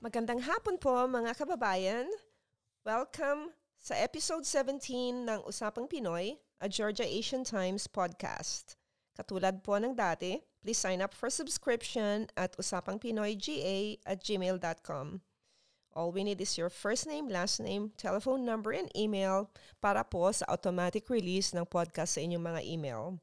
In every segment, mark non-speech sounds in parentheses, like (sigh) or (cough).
Magandang hapon po mga kababayan. Welcome sa episode 17 ng Usapang Pinoy, a Georgia Asian Times podcast. Katulad po ng dati, please sign up for subscription at usapangpinoyga at gmail.com. All we need is your first name, last name, telephone number, and email para po sa automatic release ng podcast sa inyong mga email.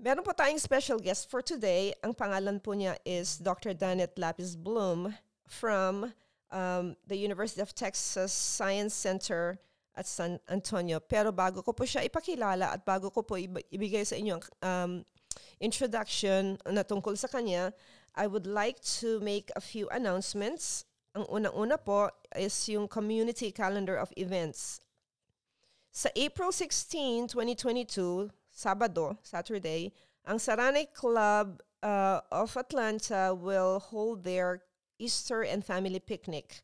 Meron po tayong special guest for today. Ang pangalan po niya is Dr. Danet Lapis Bloom from um, the University of Texas Science Center at San Antonio. Pero bago ko po siya ipakilala at bago ko po ibigay sa inyo ang um, introduction na tungkol sa kanya, I would like to make a few announcements ang unang-una po is yung community calendar of events. Sa April 16, 2022, Sabado, Saturday, ang Saranay Club uh, of Atlanta will hold their Easter and Family Picnic.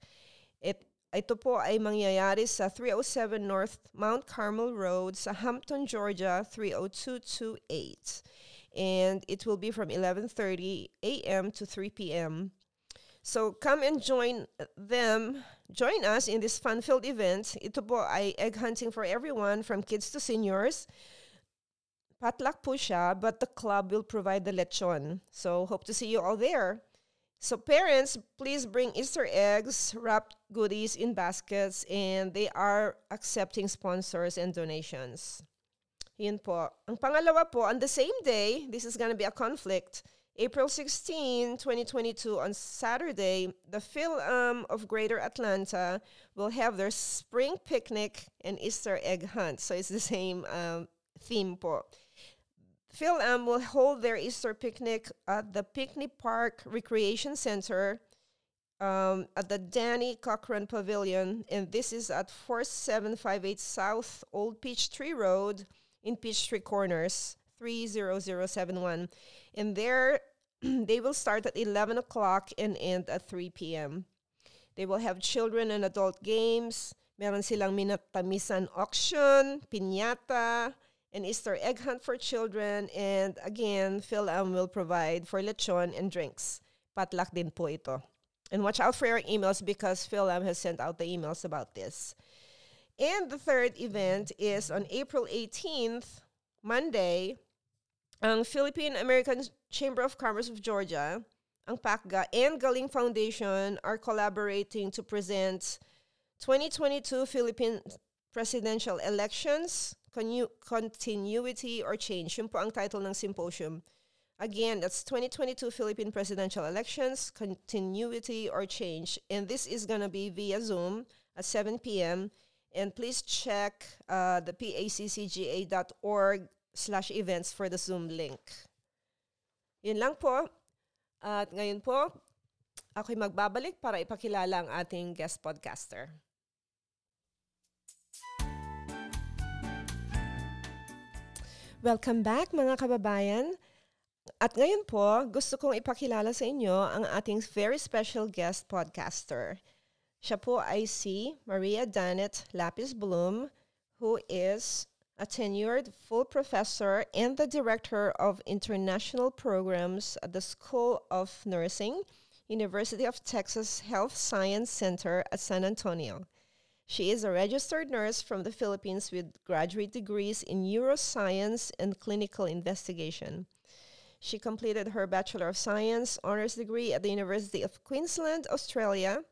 It, ito po ay mangyayari sa 307 North Mount Carmel Road sa Hampton, Georgia 30228. And it will be from 11:30 a.m. to 3 p.m. So come and join them, join us in this fun-filled event. Ito po ay egg hunting for everyone from kids to seniors. Potluck po siya, but the club will provide the lechon. So hope to see you all there. So parents, please bring Easter eggs, wrapped goodies in baskets, and they are accepting sponsors and donations. Yun po. Ang pangalawa po, on the same day, this is gonna be a conflict, April 16, 2022, on Saturday, the Phil-Am of Greater Atlanta will have their spring picnic and Easter egg hunt. So it's the same um, theme po. Phil-Am will hold their Easter picnic at the Picnic Park Recreation Center um, at the Danny Cochran Pavilion, and this is at 4758 South Old Peachtree Road in Peachtree Corners. 30071. And there, (clears throat) they will start at 11 o'clock and end at 3 p.m. They will have children and adult games. Meron silang minatamisan auction, piñata, an Easter egg hunt for children, and again, Phil-Am will provide for lechon and drinks. Potluck din po ito. And watch out for your emails because Phil-Am has sent out the emails about this. And the third event is on April 18th, Monday, ang Philippine American Chamber of Commerce of Georgia, ang PACGA, and Galing Foundation are collaborating to present 2022 Philippine Presidential Elections, Continu- Continuity or Change. Yun po ang title ng symposium. Again, that's 2022 Philippine Presidential Elections, Continuity or Change. And this is going to be via Zoom at 7 p.m. And please check uh, the paccga.org slash events for the Zoom link. Yun lang po. At ngayon po, ako'y magbabalik para ipakilala ang ating guest podcaster. Welcome back mga kababayan. At ngayon po, gusto kong ipakilala sa inyo ang ating very special guest podcaster. Siya po ay si Maria Danet Lapis Bloom, who is a tenured full professor and the director of international programs at the School of Nursing, University of Texas Health Science Center at San Antonio. She is a registered nurse from the Philippines with graduate degrees in neuroscience and clinical investigation. She completed her Bachelor of Science honors degree at the University of Queensland, Australia,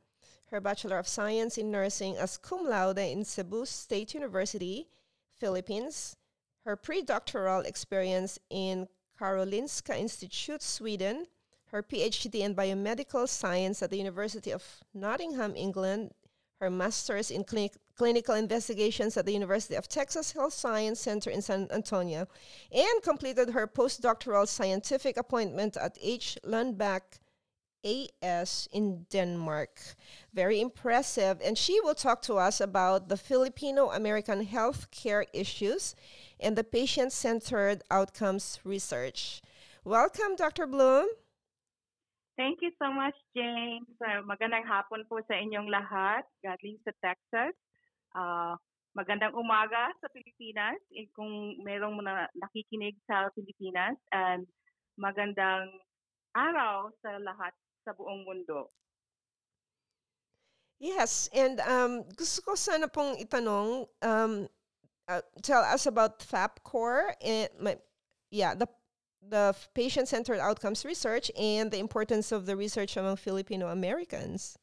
her Bachelor of Science in Nursing as cum laude in Cebu State University, Philippines, her pre-doctoral experience in Karolinska Institute, Sweden, her PhD in biomedical science at the University of Nottingham, England, her master's in clinic, clinical investigations at the University of Texas Health Science Center in San Antonio, and completed her postdoctoral scientific appointment at H. Lundbeck AS in Denmark. Very impressive. And she will talk to us about the Filipino American healthcare issues and the patient centered outcomes research. Welcome, Dr. Bluhm. Thank you so much, James. Uh, magandang hapon po sa inyong lahat galing sa Texas. Uh, magandang umaga sa Pilipinas eh, kung merong mga nakikinig sa Pilipinas and magandang araw sa lahat sa buong mundo. Yes, and um, gusto ko sana pong itanong, um, uh, tell us about FAPCOR and my, yeah, the the patient-centered outcomes research and the importance of the research among Filipino Americans.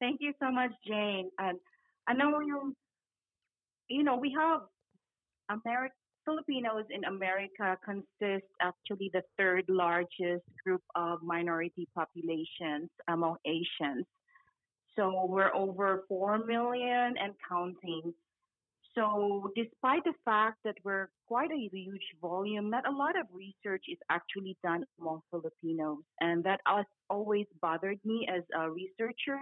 Thank you so much, Jane. And I know you, you know, we have American Filipinos in America consist actually the third largest group of minority populations among Asians. So we're over 4 million and counting. So despite the fact that we're quite a huge volume, not a lot of research is actually done among Filipinos. And that has always bothered me as a researcher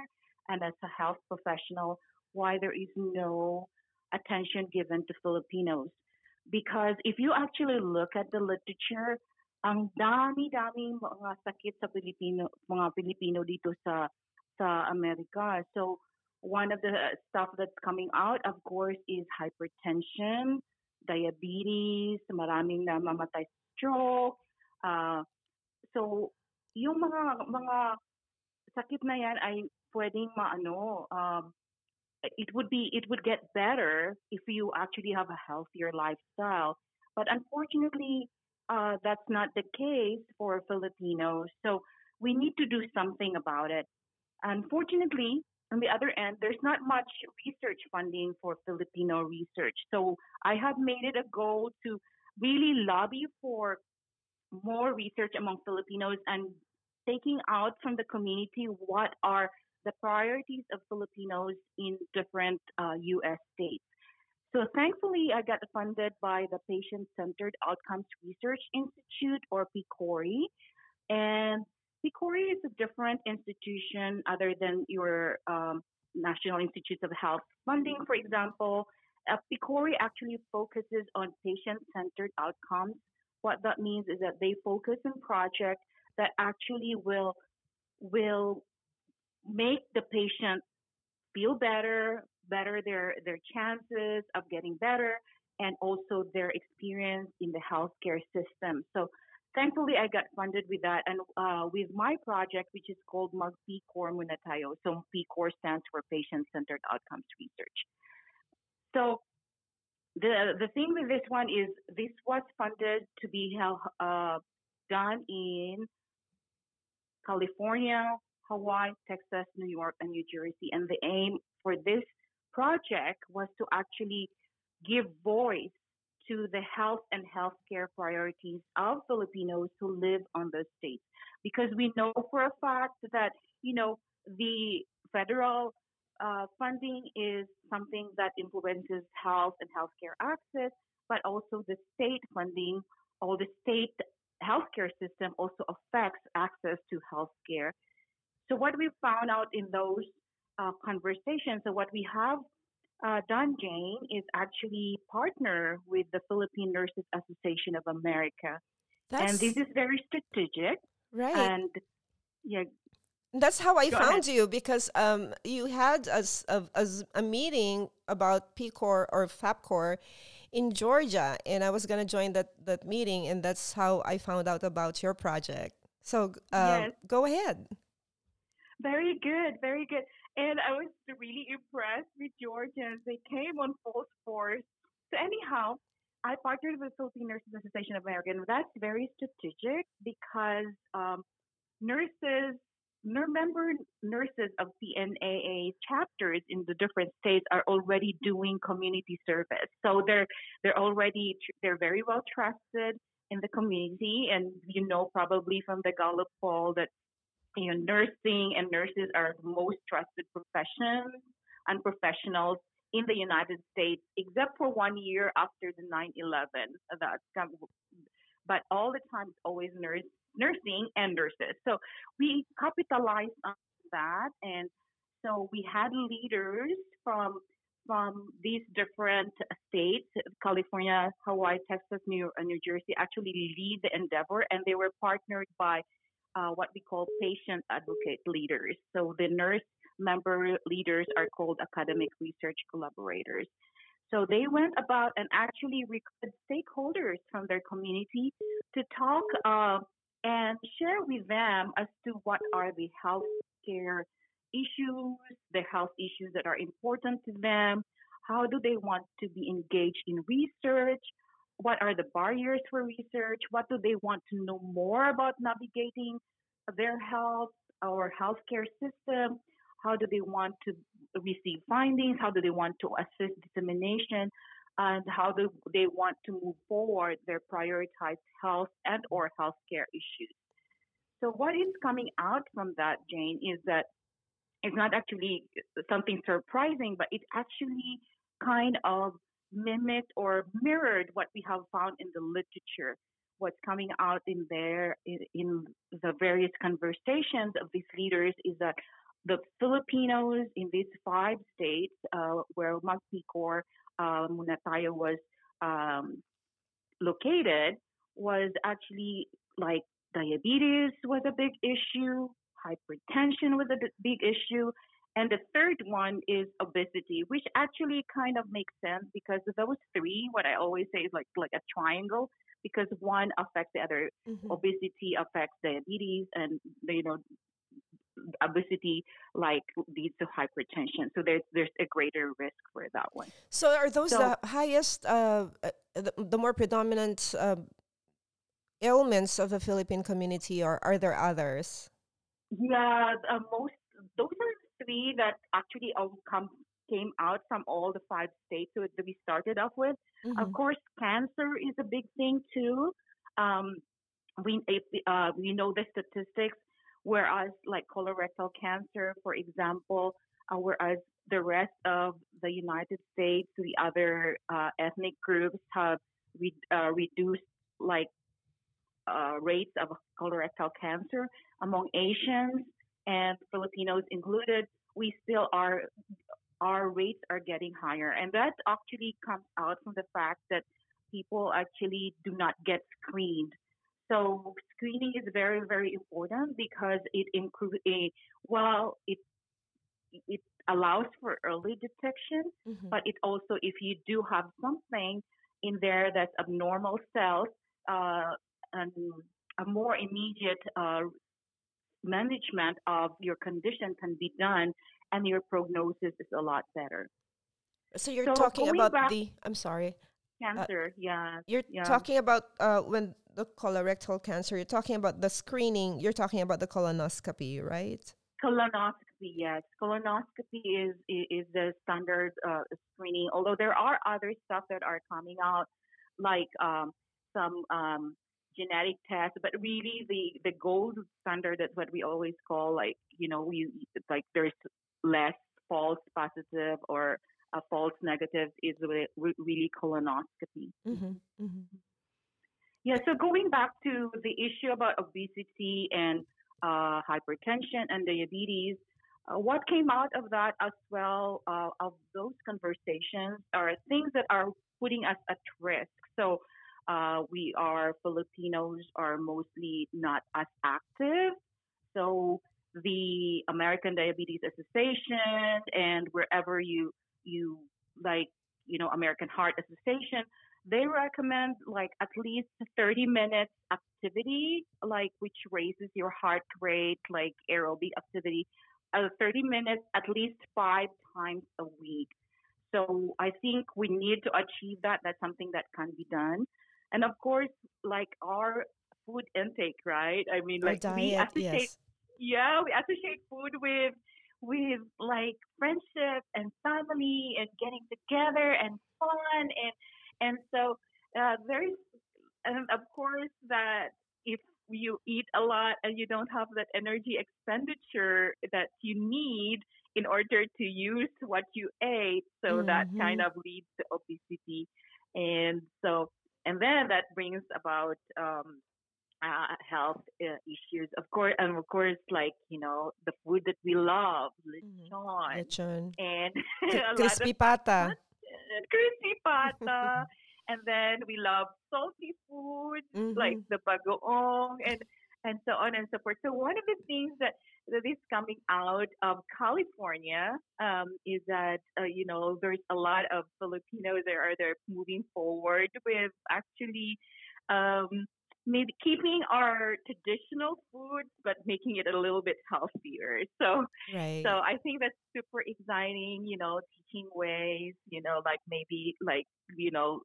and as a health professional, why there is no attention given to Filipinos. Because if you actually look at the literature, ang dami-dami mga sakit sa Pilipino, mga Pilipino dito sa sa America. So one of the stuff that's coming out, of course, is hypertension, diabetes, maraming namamatay stroke. Uh, so yung mga mga sakit na yan ay pwedeng maano um, it would be it would get better if you actually have a healthier lifestyle. But unfortunately, uh, that's not the case for Filipinos. So we need to do something about it. Unfortunately, on the other end, there's not much research funding for Filipino research. So I have made it a goal to really lobby for more research among Filipinos and taking out from the community what are the priorities of Filipinos in different uh, U.S. states. So thankfully, I got funded by the Patient Centered Outcomes Research Institute or PCORI. And PCORI is a different institution other than your um, National Institutes of Health funding, for example. Uh, PCORI actually focuses on patient-centered outcomes. What that means is that they focus on projects that actually will will make the patient feel better, better their their chances of getting better, and also their experience in the healthcare system. So thankfully, I got funded with that, and uh, with my project, which is called MagPCOR Munatayo. So PCOR stands for Patient Centered Outcomes Research. So the the thing with this one is this was funded to be uh, done in California, Hawaii, Texas, New York, and New Jersey. And the aim for this project was to actually give voice to the health and healthcare priorities of Filipinos who live on those states. Because we know for a fact that, you know, the federal uh, funding is something that influences health and healthcare access, but also the state funding or the state healthcare system also affects access to healthcare. So what we found out in those uh, conversations, so what we have uh, done, Jane, is actually partner with the Philippine Nurses Association of America. That's... And this is very strategic. Right. And yeah. That's how I Go found ahead. you because um, you had a, a, a meeting about PCOR or FAPCOR in Georgia, and I was going to join that, that meeting, and that's how I found out about your project. So uh, yes. go ahead. Very good, very good. And I was really impressed with Georgians. They came on full force. So anyhow, I partnered with the Philippine Nurses Association of America, and that's very strategic because um, nurses, member nurses of PNAA chapters in the different states are already doing community service. So they're they're already they're very well trusted in the community, and you know probably from the Gallup poll that you know, nursing and nurses are the most trusted professions and professionals in the United States, except for one year after the 9/11. That's kind of, but all the time it's always nurse, nursing and nurses. So we capitalized on that, and so we had leaders from from these different states, California, Hawaii, Texas, New York, New Jersey, actually lead the endeavor, and they were partnered by uh, what we call patient advocate leaders. So the nurse member leaders are called academic research collaborators. So they went about and actually recruited stakeholders from their community to talk uh, and share with them as to what are the healthcare issues, the health issues that are important to them. How do they want to be engaged in research? What are the barriers for research? What do they want to know more about navigating their health or healthcare system? How do they want to receive findings? How do they want to assist dissemination? And how do they want to move forward their prioritized health and or healthcare issues? So what is coming out from that, Jane, is that it's not actually something surprising, but it actually kind of mimicked or mirrored what we have found in the literature. What's coming out in there in, the various conversations of these leaders is that the Filipinos in these five states uh, where Magpicor uh, Munatayo was um, located was actually like diabetes was a big issue, hypertension was a big issue, and the third one is obesity, which actually kind of makes sense because those three, what I always say is like like a triangle, because one affects the other. Mm-hmm. Obesity affects diabetes, and you know, obesity like leads to hypertension. So there's there's a greater risk for that one. So are those so, the highest, uh, uh, the, the more predominant uh, ailments of the Philippine community, or are there others? Yeah, uh, most those are three that actually come came out from all the five states that we started off with. Mm-hmm. Of course, cancer is a big thing too. Um, we uh, we know the statistics, whereas like colorectal cancer, for example, uh, whereas the rest of the United States, the other uh, ethnic groups have re- uh, reduced like uh, rates of colorectal cancer among Asians and Filipinos included, we still are our rates are getting higher, and that actually comes out from the fact that people actually do not get screened. So screening is very very important because it includes a well it it allows for early detection, mm-hmm. but it also if you do have something in there that's abnormal cells, uh, and a more immediate uh, management of your condition can be done, and your prognosis is a lot better. So you're so talking about back, the. I'm sorry. Uh, cancer, uh, yeah. You're yeah. talking about uh, when the colorectal cancer. You're talking about the screening. You're talking about the colonoscopy, right? Colonoscopy, yes. Colonoscopy is is the standard uh, screening. Although there are other stuff that are coming out, like um, some um, genetic test, but really the the gold standard is what we always call like you know we like there's less false positive or a false negative is really colonoscopy. Mm-hmm. Mm-hmm. Yeah. So going back to the issue about obesity and uh, hypertension and diabetes, uh, what came out of that as well uh, of those conversations are things that are putting us at risk. So uh, we are Filipinos are mostly not as active. So the American Diabetes Association and wherever you you like you know American Heart Association, they recommend like at least 30 minutes activity, like which raises your heart rate, like aerobic activity, uh, 30 minutes at least five times a week. So I think we need to achieve that. That's something that can be done. And of course, like our food intake, right? I mean, like diet, we associate, yes. yeah, we associate food with with like friendship and family and getting together and fun and and so uh, there's and of course that if you eat a lot and you don't have that energy expenditure that you need in order to use what you ate so mm-hmm. that kind of leads to obesity and so and then that brings about um, uh, health uh, issues, of course, and of course, like you know, the food that we love, lechon, mm-hmm. lechon. (laughs) (laughs) and crispy pata, crispy (laughs) pata, and then we love salty food mm-hmm. like the bagoong and and so on and so forth. So one of the things that that is coming out of California um, is that uh, you know there's a lot of Filipinos that are there moving forward with actually um, maybe keeping our traditional foods but making it a little bit healthier. So Right. so I think that's super exciting, you know, teaching ways, you know, like maybe like, you know,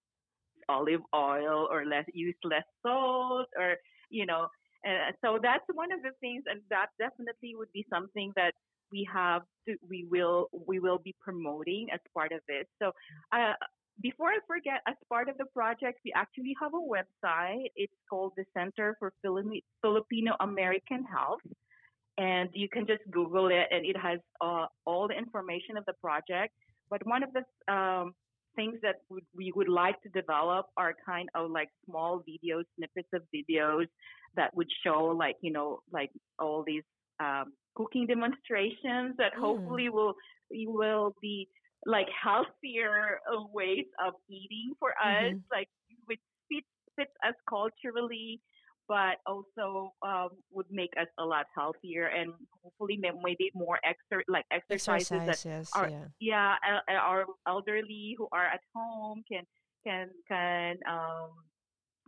olive oil or less use less salt or, you know, and so that's one of the things and that definitely would be something that we have to we will we will be promoting as part of this. So uh, before I forget, as part of the project, we actually have a website. It's called the Center for Fili- Filipino American Health. And you can just Google it, and it has uh, all the information of the project. But one of the um, things that would, we would like to develop are kind of like small videos, snippets of videos that would show, like, you know, like all these um, cooking demonstrations that Mm. hopefully will will be like healthier ways of eating for us, Mhm. like which fits fits us culturally, but also um, would make us a lot healthier and hopefully maybe more exer- like exercises that Exercise, yes, are yeah. yeah el- el- our elderly who are at home can can can um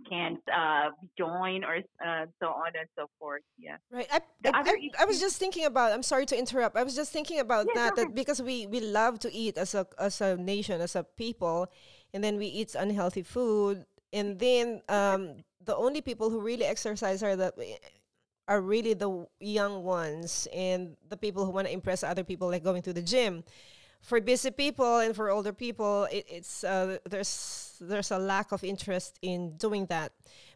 can uh join or uh, so on and so forth. Yeah. Right. I, I, I, I was just thinking about. I'm sorry to interrupt. I was just thinking about Yeah, that. That because we we love to eat as a as a nation as a people, and then we eat unhealthy food, and then um the only people who really exercise are the are really the young ones and the people who want to impress other people, like going to the gym. For busy people and for older people, it, it's uh, there's there's a lack of interest in doing that.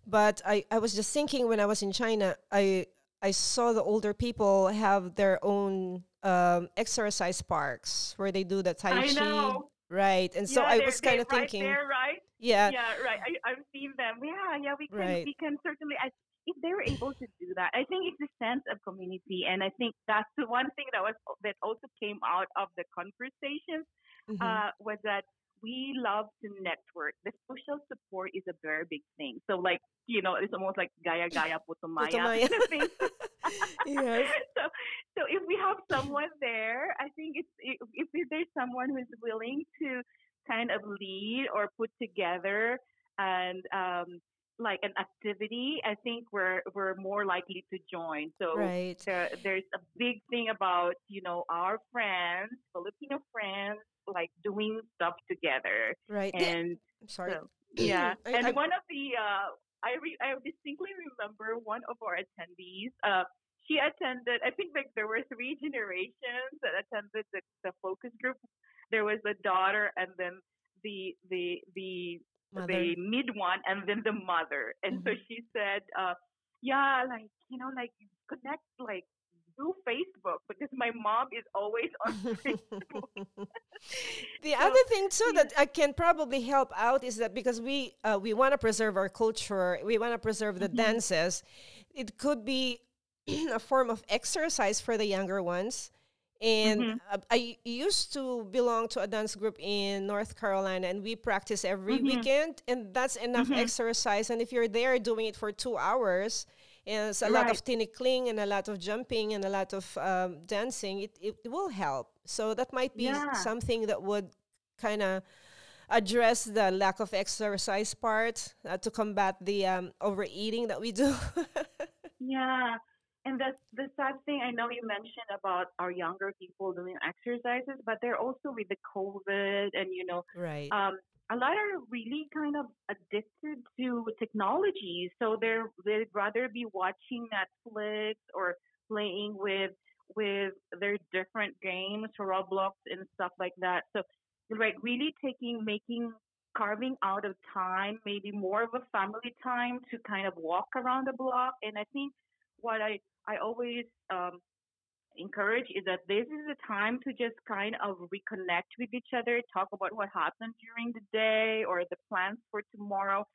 But I, I was just thinking when I was in China, I I saw the older people have their own um, exercise parks where they do the tai I chi, know. right? And so yeah, I was kind of thinking, there, right? Yeah, yeah, right. I, I've seen them. Yeah, yeah. We can Right. we can certainly. I, if they were able to do that, I think it's a sense of community, and I think that's the one thing that was that also came out of the conversations mhm, uh, was that we love to network. The social support is a very big thing. So like you know, it's almost like gaya gaya putumaya. Putumaya. kind of thing. yes, (laughs) so so if we have someone there, I think it's if, if there's someone who's willing to kind of lead or put together and um, like an activity, I think we're we're more likely to join. So right, there, there's a big thing about you know our friends, Filipino friends, like doing stuff together, right. And I'm sorry. so, (clears throat) yeah, I- and I- one of the uh, I re- I distinctly remember one of our attendees. Uh, she attended. I think like there were three (laughs) generations that attended the, the focus group. There was the daughter, and then the the the Mother. the mid one, and then the mother. And so Mhm. she said, uh, "Yeah, like you know, like connect, like do Facebook because my mom is always on (laughs) Facebook." (laughs) the So, other thing too yeah. that I can probably help out is that because we uh, we want to preserve our culture, we want to preserve the Mhm. dances. It could be (clears throat) a form of exercise for the younger ones. And Mhm. uh, I used to belong to a dance group in North Carolina, and we practice every Mhm. weekend, and that's enough Mhm. exercise. And if you're there doing it for two hours, and it's a lot of Right. tinikling and a lot of jumping and a lot of um, dancing, it, it will help. So that might be Yeah. something that would kind of address the lack of exercise part uh, to combat the um, overeating that we do. (laughs) Yeah. And that's the sad thing. I know you mentioned about our younger people doing exercises, but they're also with the COVID and, you know, right. um, a lot are really kind of addicted to technology. So they're, they'd rather be watching Netflix or playing with, with their different games, Roblox and stuff like that. So, like, really taking, making, carving out of time, maybe more of a family time to kind of walk around the block. And I think what I, I always um, encourage is that this is a time to just kind of reconnect with each other, talk about what happened during the day or the plans for tomorrow,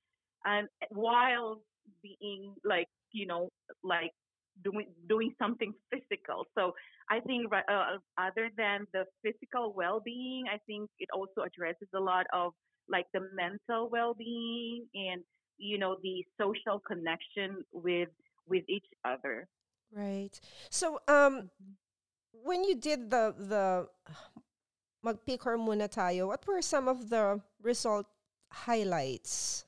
and while being like you know like doing doing something physical. So I think uh, other than the physical well-being, I think it also addresses a lot of like the mental well-being and you know the social connection with with each other. Right. So um when you did the the (sighs) magpicor muna tayo, what were some of the result highlights?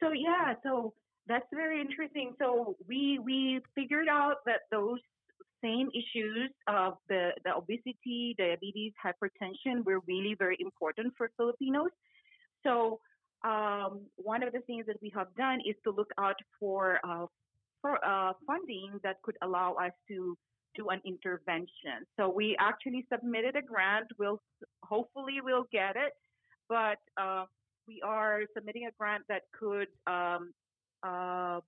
So yeah, so That's very interesting. So we we figured out that those same issues of the, the obesity, diabetes, hypertension were really very important for Filipinos. So um, one of the things that we have done is to look out for uh, for uh, funding that could allow us to do an intervention. So we actually submitted a grant. We'll hopefully we'll get it, but uh, we are submitting a grant that could um, uh,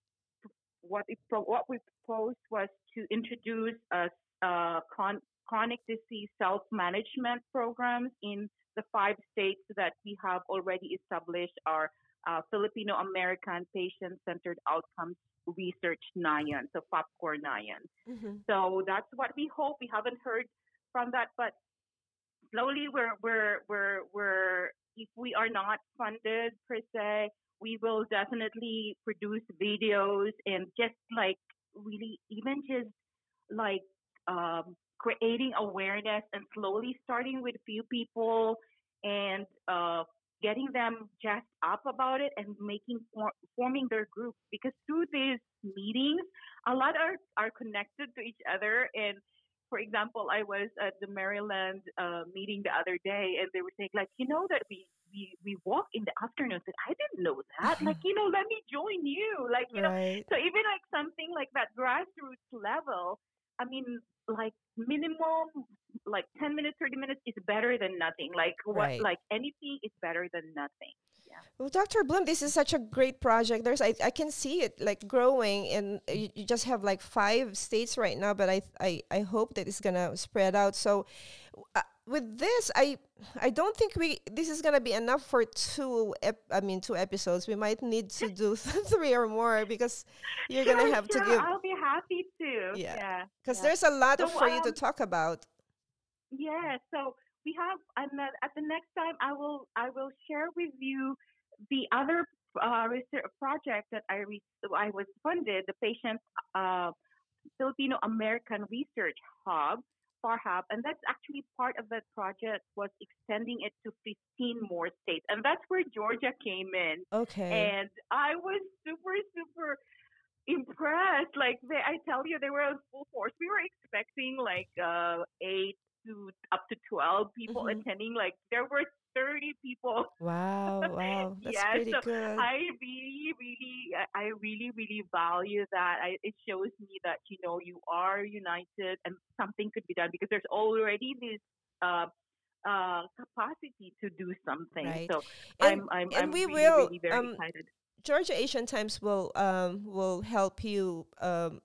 what it, what we proposed was to introduce a, a con- chronic disease self management programs in the five states that we have already established our uh, Filipino American Patient Centered Outcomes Research NIAN, so FAPCOR NIAN. Mm-hmm. So that's what we hope. We haven't heard from that, but slowly we're we're we're we're if we are not funded per se, we will definitely produce videos and just like really even just like um, creating awareness and slowly starting with few people and uh, getting them jazzed up about it and making forming their groups because through these meetings a lot are are connected to each other. And for example i was at the maryland uh, meeting the other day and they were saying like you know that we we we walk in the afternoon. Said i didn't know that. (laughs) Like you know let me join you. Like you right. know so even like something like that grassroots level i mean like minimum like 10 minutes 30 minutes is better than nothing like what right. like anything is better than nothing yeah. Well, Dr. Bluhm, this is such a great project. There's, I, I can see it like growing, and you, you just have like five states right now. But I, I, I hope that it's gonna spread out. So, uh, with this, I I don't think we this is gonna be enough for two. Ep, I mean, two episodes. We might need to (laughs) do (laughs) three or more because you're sure, gonna have sure. to give. I'll be happy to. Yeah, because yeah. there's a lot so, for um, you to um, talk about. Yeah, so we have. And at the next time, I will I will share with you the other uh, research project that I re- I was funded, the patient uh, Filipino American Research Hub FARHub, and that's actually part of that project was extending it to 15 more states, and that's where Georgia came in. Okay. And I was super, super impressed. Like they, I tell you, they were in full force. We were expecting like uh, eight to up to 12 people mm-hmm. attending. Like there were 30 people. (laughs) Wow, wow. That's yeah, pretty so good. I really, really, I really, really value that. I, it shows me that, you know, you are united and something could be done because there's already this uh, uh, capacity to do something. Right. So and, I'm, I'm, and I'm we really, will, really very um, excited. Georgia Asian Times will um, will help you um,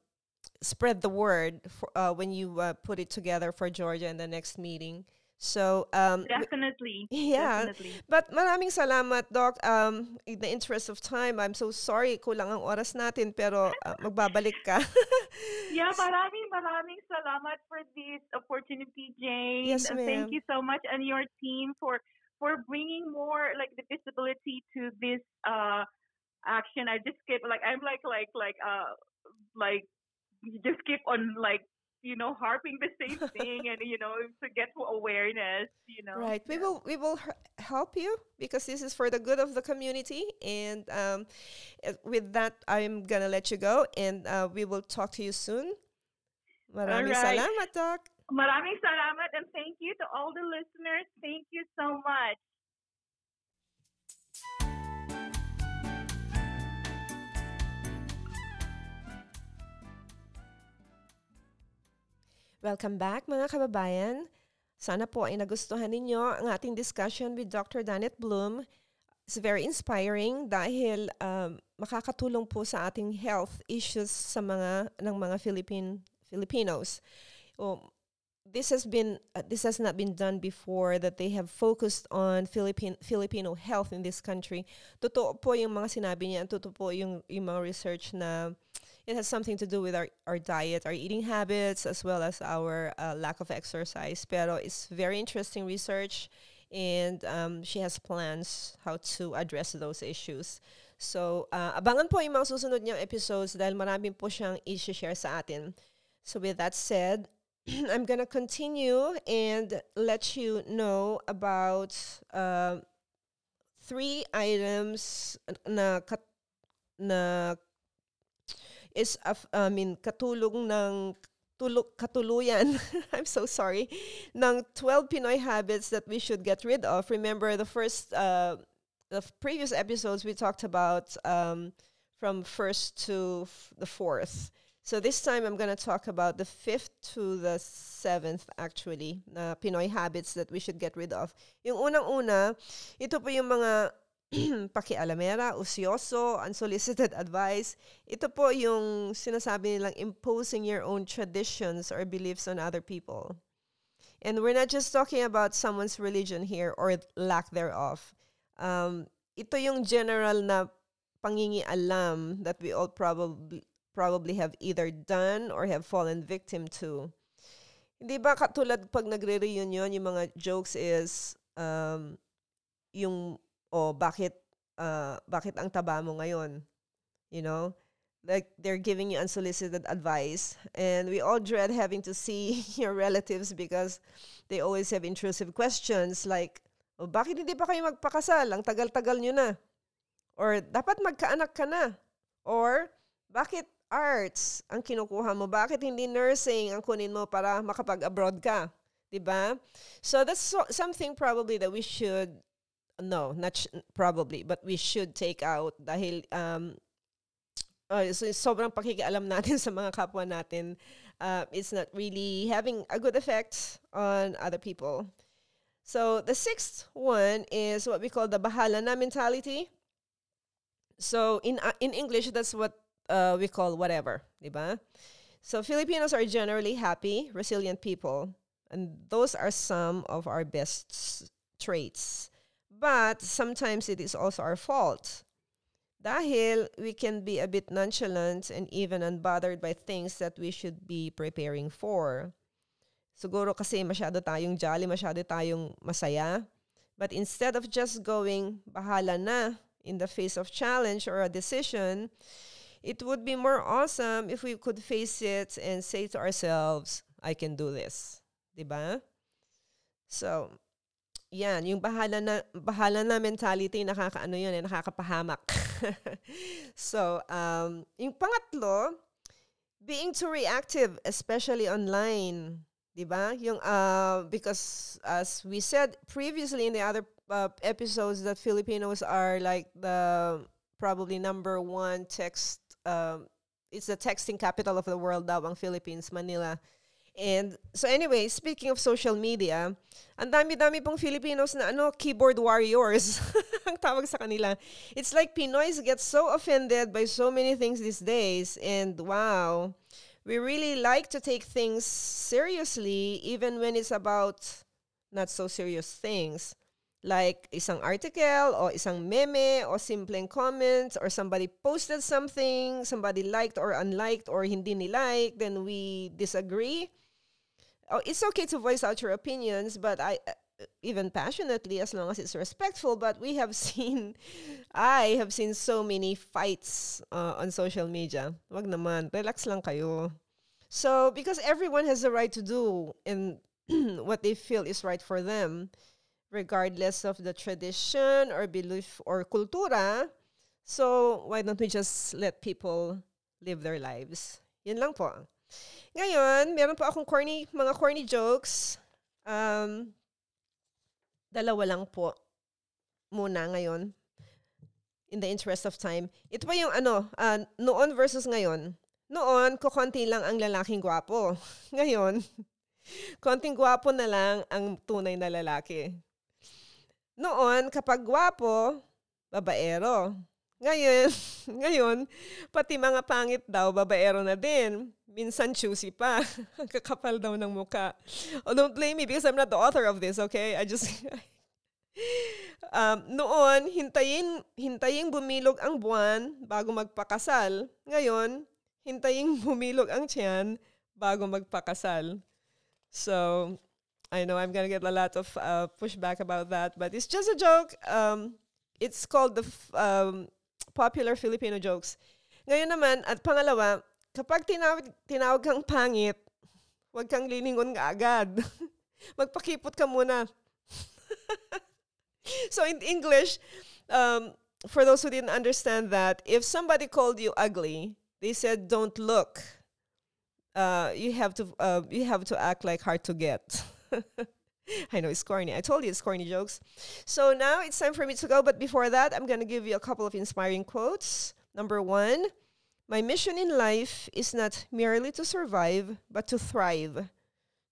spread the word for, uh, when you uh, put it together for Georgia in the next meeting. So um, definitely, yeah. Definitely. But maraming salamat, Doc. Um, in the interest of time, I'm so sorry kulang ang oras natin, pero uh, (laughs) magbabalik ka. yeah, (laughs) maraming maraming salamat for this opportunity, Jane. Yes, ma'am. Thank you so much and your team for for bringing more like the visibility to this uh action. I just keep like I'm like like like uh like just keep on like you know harping the same (laughs) thing and you know to get to awareness you know? Right. We will we will help you because this is for the good of the community and um, with that i'm gonna let you go and uh, we will talk to you soon. Maraming right. salamat doc. Maraming salamat and thank you to all the listeners. Thank you so much Welcome back mga kababayan. Sana po ay nagustuhan ninyo ang ating discussion with Dr. Danet Bloom. It's very inspiring dahil um, makakatulong po sa ating health issues sa mga ng mga Philippine Filipinos. Um, this has been uh, this has not been done before that they have focused on Philippine Filipino health in this country. Totoo po yung mga sinabi niya, totoo po yung yung mga research na it has something to do with our, our diet, our eating habits, as well as our uh, lack of exercise. Pero it's very interesting research, and um, she has plans how to address those issues. So, uh, abangan po yung mga susunod niyang episodes dahil marami po siyang i-share sa atin. So, with that said, (clears throat) I'm gonna continue and let you know about uh, three items na, kat, na is, I mean, katulong ng tulok katuluyan, (laughs) I'm so sorry, ng 12 Pinoy habits that we should get rid of. Remember the first, uh, the previous episodes we talked about um, from first to f- the fourth. So this time I'm going to talk about the fifth to the seventh actually na Pinoy habits that we should get rid of. Yung unang-una, ito po yung mga (clears throat) pakialamera, usyoso, unsolicited (laughs) advice. Ito po yung sinasabi nilang imposing your own traditions or beliefs on other people. And we're not just talking about someone's religion here or lack thereof. Um, ito yung general na pangingialam that we all probably probably have either done or have fallen victim to. Hindi ba katulad pag nagre-reunion, yung mga jokes is um, yung o bakit uh, bakit ang taba mo ngayon? You know? Like they're giving you unsolicited advice and we all dread having to see (laughs) your relatives because they always have intrusive questions like, oh, bakit hindi pa kayo magpakasal? Ang tagal-tagal nyo na. Or dapat magkaanak ka na. Or bakit arts ang kinukuha mo? Bakit hindi nursing ang kunin mo para makapag-abroad ka? 'Di ba? So that's so, something probably that we should no, not sh- probably, but we should take out dahil um, uh, so sobrang pakikialam natin (laughs) sa mga kapwa natin, uh, it's not really having a good effect on other people. So the sixth one is what we call the bahala na mentality. So in uh, in English, that's what uh, we call whatever, diba? So Filipinos are generally happy, resilient people, and those are some of our best traits. But sometimes it is also our fault. Dahil we can be a bit nonchalant and even unbothered by things that we should be preparing for. Siguro kasi masyado tayong jolly, masyado tayong masaya. But instead of just going bahala na in the face of challenge or a decision, it would be more awesome if we could face it and say to ourselves, I can do this. Diba? So, yan, yung bahala na, bahala na mentality, nakakaano yun, eh, nakakapahamak. (laughs) so, um, yung pangatlo, being too reactive, especially online. Diba? Yung, uh, because as we said previously in the other uh, episodes that Filipinos are like the probably number one text, um, it's the texting capital of the world daw ang Philippines, Manila. And so anyway, speaking of social media, ang dami-dami pong Filipinos na ano, keyboard warriors (laughs) ang tawag sa kanila. It's like Pinoys get so offended by so many things these days and wow, we really like to take things seriously even when it's about not so serious things. Like isang article or isang meme or simpleng comments or somebody posted something, somebody liked or unliked or hindi ni-like, then we disagree oh, it's okay to voice out your opinions, but I uh, even passionately as long as it's respectful. But we have (laughs) seen, I have seen so many fights uh, on social media. Wag naman, relax lang kayo. So because everyone has the right to do in (clears throat) what they feel is right for them, regardless of the tradition or belief or kultura. So why don't we just let people live their lives? Yun lang po. Ngayon, meron po akong corny, mga corny jokes. Um, dalawa lang po muna ngayon in the interest of time. Ito pa yung ano, uh, noon versus ngayon. Noon, kukonti lang ang lalaking gwapo. (laughs) Ngayon, konting gwapo na lang ang tunay na lalaki. Noon, kapag gwapo, babaero. Ngayon, (laughs) ngayon, pati mga pangit daw, babaero na din. Minsan choosy pa. (laughs) Ang kakapal daw ng muka. Oh, don't blame me because I'm not the author of this, okay? I just... (laughs) um, noon, hintayin, hintayin bumilog ang buwan bago magpakasal. Ngayon, hintayin bumilog ang tiyan bago magpakasal. So, I know I'm gonna get a lot of uh, pushback about that, but it's just a joke. Um, it's called the um, popular Filipino jokes. Ngayon naman, at pangalawa, kapag tinawag, tinawag kang pangit, huwag kang liningon nga agad. (laughs) Magpakipot ka muna. (laughs) so in English, um, for those who didn't understand that, if somebody called you ugly, they said don't look. Uh, you have to uh, you have to act like hard to get. (laughs) (laughs) I know it's corny. I told you it's corny jokes. So now it's time for me to go. But before that, I'm going to give you a couple of inspiring quotes. Number one, my mission in life is not merely to survive, but to thrive.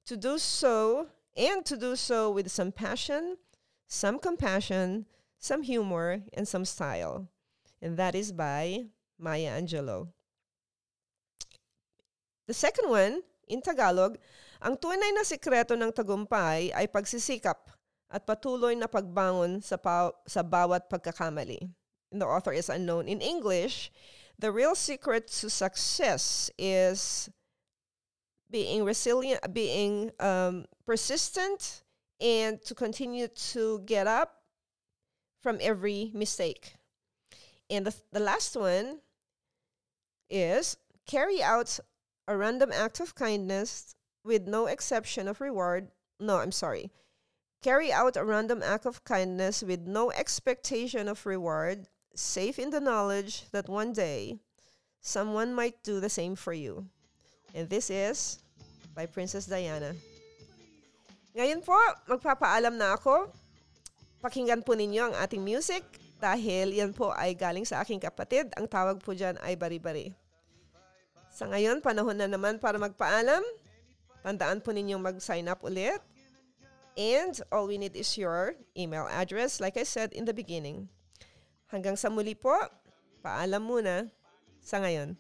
To do so, and to do so with some passion, some compassion, some humor, and some style. And that is by Maya Angelou. The second one, in Tagalog, ang tunay na sikreto ng tagumpay ay pagsisikap at patuloy na pagbangon sa, pa- sa bawat pagkakamali. And the author is unknown. In English, the real secret to success is being resilient, being um, persistent, and to continue to get up from every mistake. And the, the last one is carry out a random act of kindness with no exception of reward. No, I'm sorry. Carry out a random act of kindness with no expectation of reward, safe in the knowledge that one day someone might do the same for you. And this is by Princess Diana. Ngayon po, magpapaalam na ako. Pakinggan po ninyo ang ating music dahil yan po ay galing sa aking kapatid. Ang tawag po dyan ay bari-bari. Sa ngayon, panahon na naman para magpaalam. Tandaan po ninyong mag-sign up ulit. And all we need is your email address, like I said in the beginning. Hanggang sa muli po, paalam muna sa ngayon.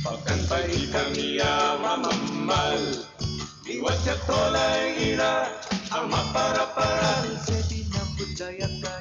Pagkantay kami mamamal Iwas sa tolay ira Ang maparaparan Sa dinapudaya kayo ya Naba